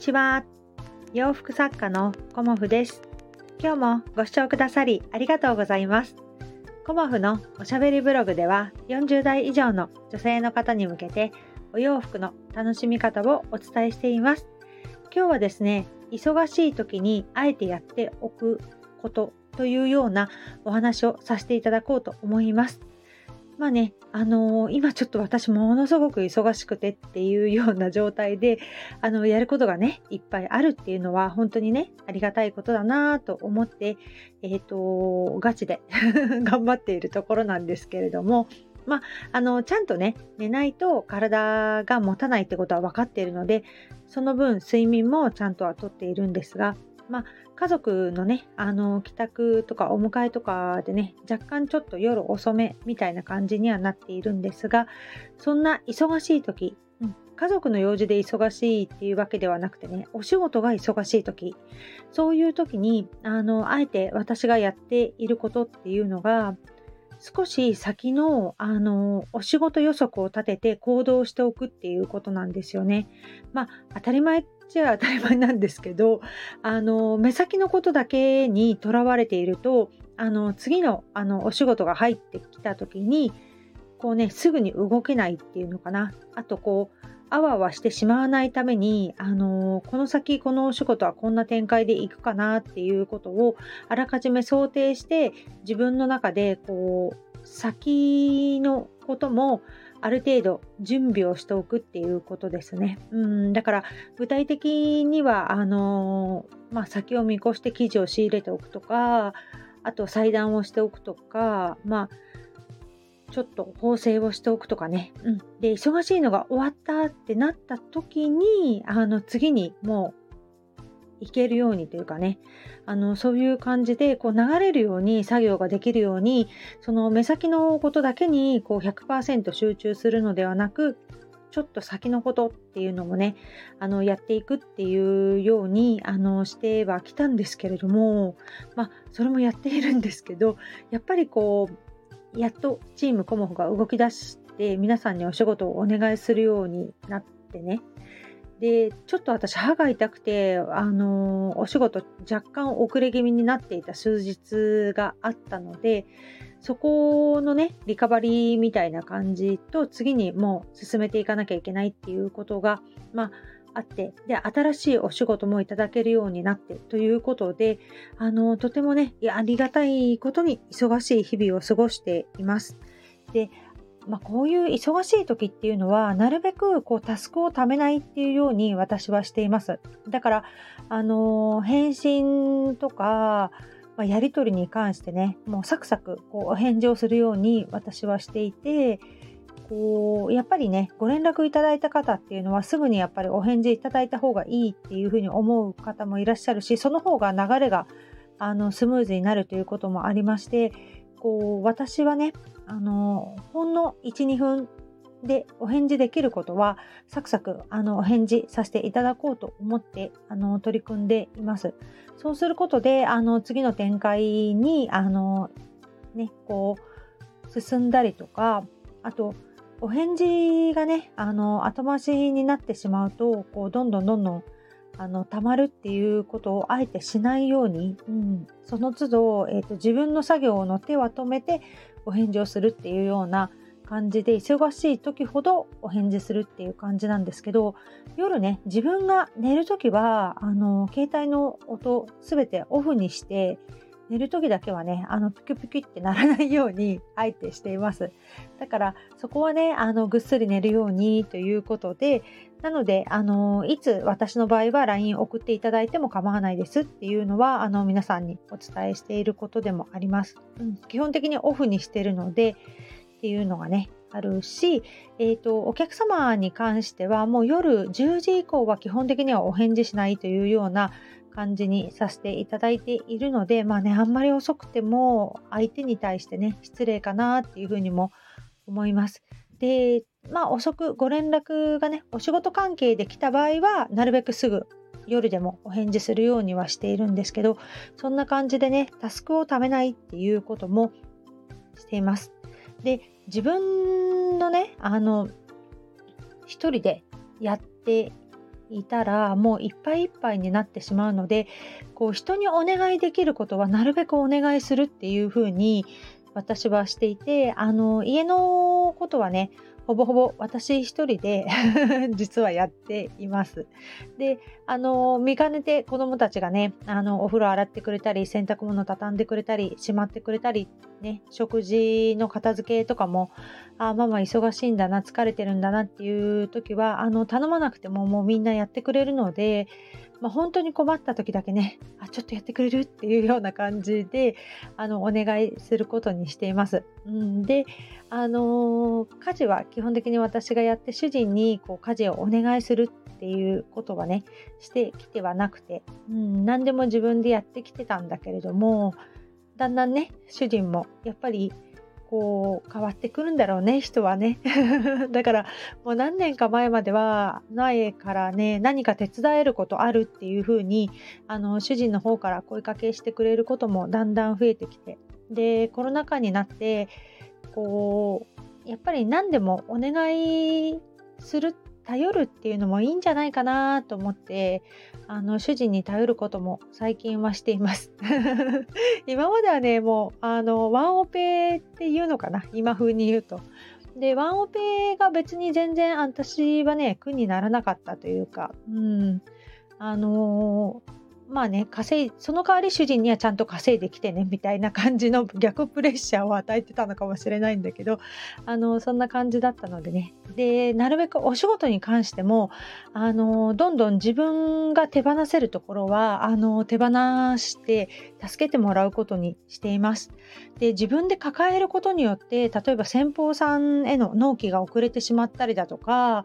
ちは。洋服作家のコモフです。今日もご視聴くださりありがとうございます。コモフのおしゃべりブログでは40代以上の女性の方に向けてお洋服の楽しみ方をお伝えしています。今日はですね忙しい時にあえてやっておくことというようなお話をさせていただこうと思います。まあね、あのー、今ちょっと私ものすごく忙しくてっていうような状態で、あの、やることがね、いっぱいあるっていうのは本当にね、ありがたいことだなと思って、えっ、ー、と、ガチで 頑張っているところなんですけれども、まあ、あの、ちゃんとね、寝ないと体が持たないってことは分かっているので、その分睡眠もちゃんとはとっているんですが、まあ、家族のね、あの、帰宅とかお迎えとかでね、若干ちょっと夜遅めみたいな感じにはなっているんですが、そんな忙しい時、うん、家族の用事で忙しいっていうわけではなくてね、お仕事が忙しい時、そういう時に、あの、あえて私がやっていることっていうのが、少し先の、あの、お仕事予測を立てて行動しておくっていうことなんですよね。まあ、当たり前ちゃ当たり前なんですけどあの目先のことだけにとらわれているとあの次のあのお仕事が入ってきた時にこうねすぐに動けないっていうのかな。あとこうあわあわしてしまわないために、あのこの先このお仕事はこんな展開でいくかなっていうことをあらかじめ想定して自分の中でこう先のこともある程度準備をしておくっていうことですね。うんだから具体的にはあのまあ、先を見越して生地を仕入れておくとかあと裁断をしておくとかまあちょっと縫製をしておくとかね、うん、で忙しいのが終わったってなった時にあの次にもういけるようにというかね。あのそういう感じでこう流れるように作業ができるようにその目先のことだけにこう100%集中するのではなくちょっと先のことっていうのもねあのやっていくっていうようにあのしてはきたんですけれどもまあそれもやっているんですけどやっぱりこうやっとチームコモフが動き出して皆さんにお仕事をお願いするようになってねでちょっと私歯が痛くてあのお仕事若干遅れ気味になっていた数日があったのでそこのねリカバリーみたいな感じと次にもう進めていかなきゃいけないっていうことがまああってで新しいお仕事もいただけるようになってということであのとてもねありがたいことに忙しい日々を過ごしています。でまあ、こういう忙しい時っていうのはなるべくこうタスクをためないっていうように私はしています。だからあの返信とか、まあ、やり取りに関してねもうサクサクこう返事をするように私はしていてこうやっぱりねご連絡いただいた方っていうのはすぐにやっぱりお返事いただいた方がいいっていうふうに思う方もいらっしゃるしその方が流れがあのスムーズになるということもありましてこう私はねあのほんの12分でお返事できることはサクサクあのお返事させていただこうと思ってあの取り組んでいます。そうすることであの次の展開にあの、ね、こう進んだりとかあとお返事がねあの後回しになってしまうとこうどんどんどんどんあの溜まるっていうことをあえてしないように、うん、その都度、えーと、自分の作業の手は止めてお返事をするっていうような感じで忙しい時ほどお返事するっていう感じなんですけど夜ね自分が寝る時はあの携帯の音すべてオフにして寝る時だけはね、あの、ピキピキってならないように、あえてしています。だから、そこはね、あの、ぐっすり寝るようにということで、なので、あの、いつ私の場合は LINE 送っていただいても構わないですっていうのは、あの、皆さんにお伝えしていることでもあります。うん、基本的にオフにしてるので、っていうのがね、あるし、えーと、お客様に関してはもう夜10時以降は基本的にはお返事しないというような感じにさせていただいているので、まあね、あんまり遅くても相手に対してね、失礼かなっていうふうにも思います。で、まあ遅くご連絡がね、お仕事関係で来た場合は、なるべくすぐ夜でもお返事するようにはしているんですけど、そんな感じでね、タスクをためないっていうこともしています。で、自分のね、あの、一人でやっていたらもういっぱいいっぱいになってしまうのでこう人にお願いできることはなるべくお願いするっていうふうに私はしていてあの家のことはねほぼほぼ私一人で 実はやっています。で、あの、見かねて子供たちがね、あの、お風呂洗ってくれたり、洗濯物畳んでくれたり、しまってくれたり、ね、食事の片付けとかも、あ、ママ忙しいんだな、疲れてるんだなっていう時は、あの、頼まなくてももうみんなやってくれるので、まあ、本当に困った時だけねあちょっとやってくれる？っていうような感じであのお願いすることにしています。うん、であの家事は基本的に私がやって主人にこう家事をお願いするっていうことはねしてきてはなくて、うん、何でも自分でやってきてたんだけれどもだんだんね主人もやっぱりこう変わってくるんだろうね人はね。だからもう何年か前までは前からね何か手伝えることあるっていう風にあの主人の方から声かけしてくれることもだんだん増えてきて。でコロナ禍になってこうやっぱり何でもお願いする頼るっていうのもいいんじゃないかなと思ってあの主人に頼ることも最近はしています。今まではねもうあのワンオペっていうのかな。今風に言うと。でワンオペが別に全然私はね苦にならなかったというか。うん。あのーまあね、稼い、その代わり主人にはちゃんと稼いできてね、みたいな感じの逆プレッシャーを与えてたのかもしれないんだけど、あの、そんな感じだったのでね。で、なるべくお仕事に関しても、あの、どんどん自分が手放せるところは、あの、手放して助けてもらうことにしています。で、自分で抱えることによって、例えば先方さんへの納期が遅れてしまったりだとか、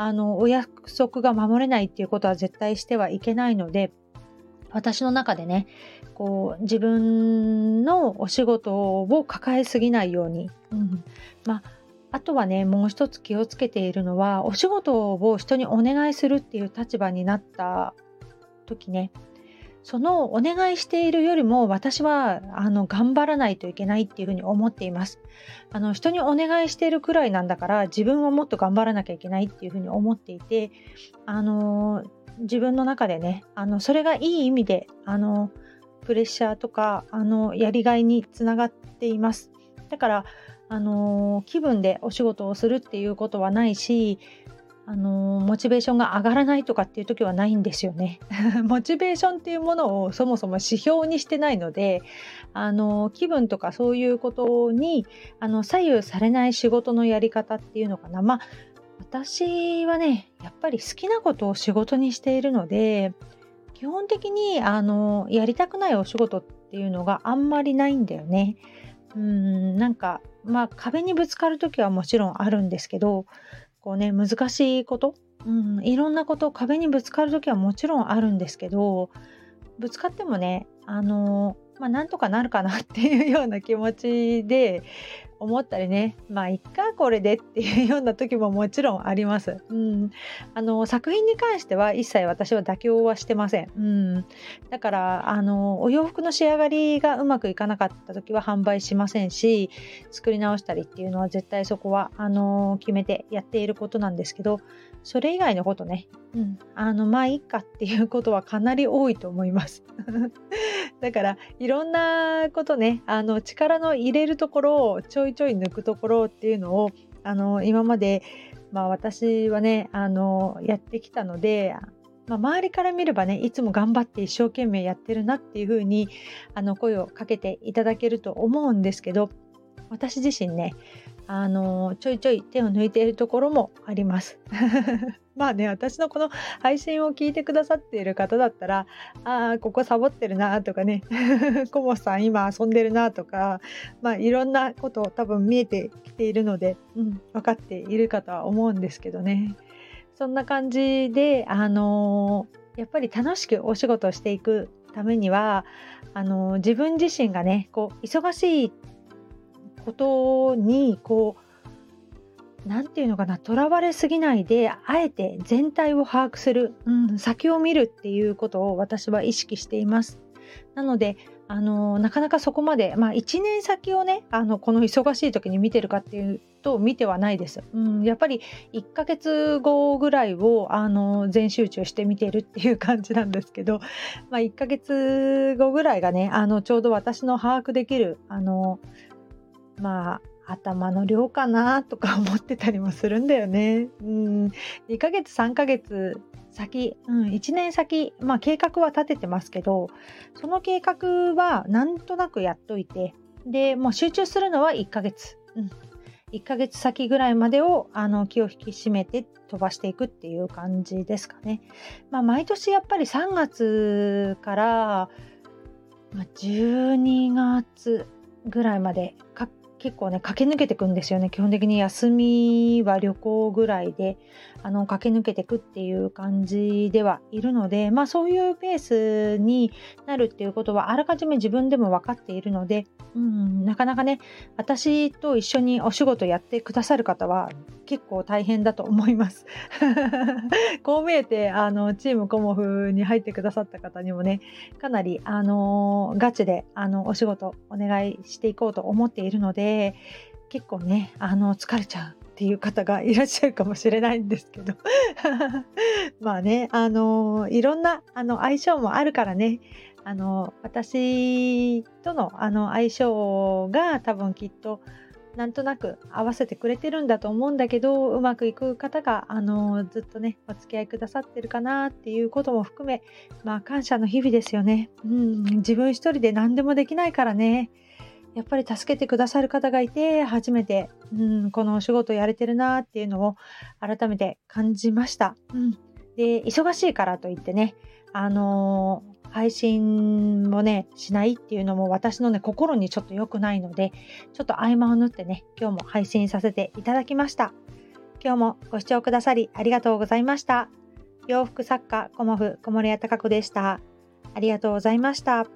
あの、お約束が守れないっていうことは絶対してはいけないので、私の中でねこう自分のお仕事を抱えすぎないように、うん、まああとはねもう一つ気をつけているのはお仕事を人にお願いするっていう立場になった時ね。そのお願いしているよりも私はあの頑張らないといけないっていうふうに思っています。あの人にお願いしているくらいなんだから自分はもっと頑張らなきゃいけないっていうふうに思っていてあの自分の中でねあのそれがいい意味であのプレッシャーとかあのやりがいにつながっていますだからあの気分でお仕事をするっていうことはないしあのモチベーションが上がらないとかっていう時はないんですよね。モチベーションっていうものをそもそも指標にしてないのであの気分とかそういうことにあの左右されない仕事のやり方っていうのかなまあ私はねやっぱり好きなことを仕事にしているので基本的にあのやりたくないお仕事っていうのがあんまりないんだよね。うんなんかまあ壁にぶつかる時はもちろんあるんですけどこうね難しいこと、うん、いろんなこと壁にぶつかる時はもちろんあるんですけどぶつかってもねあのまあなんとかなるかなっていうような気持ちで思ったりねまあいっかこれでっていうような時ももちろんあります。うん、あの作品に関しては一切私は妥協はしてません。うん、だからあのお洋服の仕上がりがうまくいかなかった時は販売しませんし作り直したりっていうのは絶対そこはあの決めてやっていることなんですけどそれ以外のことね、うん、あのまあいいかっていうことはかなり多いと思います。だからいろんなことねあの力の入れるところをちょいちょい抜くところっていうのをあの今まで、まあ、私はねあのやってきたので、まあ、周りから見ればねいつも頑張って一生懸命やってるなっていうふうにあの声をかけていただけると思うんですけど私自身ねあのちょいちょい手を抜いているところもあります。まあね私のこの配信を聞いてくださっている方だったらああここサボってるなとかね コモさん今遊んでるなとかまあいろんなことを多分見えてきているので、うん、分かっているかとは思うんですけどねそんな感じであのー、やっぱり楽しくお仕事をしていくためにはあの、自分自身がねこう忙しいことにこう何て言うのかなとらわれすぎないであえて全体を把握する、うん、先を見るっていうことを私は意識しています。なのであのなかなかそこまで、まあ、1年先をねあのこの忙しい時に見てるかっていうと見てはないです。うん、やっぱり1ヶ月後ぐらいをあの全集中して見てるっていう感じなんですけど、まあ、1ヶ月後ぐらいがねあのちょうど私の把握できるあのまあ頭の量かなとか思ってたりもするんだよね。うん、2ヶ月3ヶ月先、うん、1年先、まあ、計画は立ててますけどその計画はなんとなくやっといてでもう集中するのは1ヶ月、うん、1ヶ月先ぐらいまでをあの気を引き締めて飛ばしていくっていう感じですかね。まあ、毎年やっぱり3月から、12月ぐらいまで結構ね駆け抜けていくんですよね基本的に休みは旅行ぐらいであの駆け抜けていくっていう感じではいるのでまあそういうペースになるっていうことはあらかじめ自分でも分かっているので、うん、なかなかね私と一緒にお仕事やってくださる方は結構大変だと思います。こう見えてあのチームコモフに入ってくださった方にもねかなりあのガチであのお仕事お願いしていこうと思っているのでで結構ねあの疲れちゃうっていう方がいらっしゃるかもしれないんですけど。まあねあのいろんなあの相性もあるからね。あの私とのあの相性が多分きっとなんとなく合わせてくれてるんだと思うんだけどうまくいく方があのずっとねお付き合いくださってるかなっていうことも含めまあ感謝の日々ですよね、うん、自分一人で何でもできないからね。やっぱり助けてくださる方がいて初めて、うん、このお仕事やれてるなっていうのを改めて感じました。うん、で忙しいからといってねあのー配信もね、しないっていうのも私のね、心にちょっと良くないので、ちょっと合間を縫ってね、今日も配信させていただきました。今日もご視聴くださりありがとうございました。洋服作家、コモフ、小森屋隆子でした。ありがとうございました。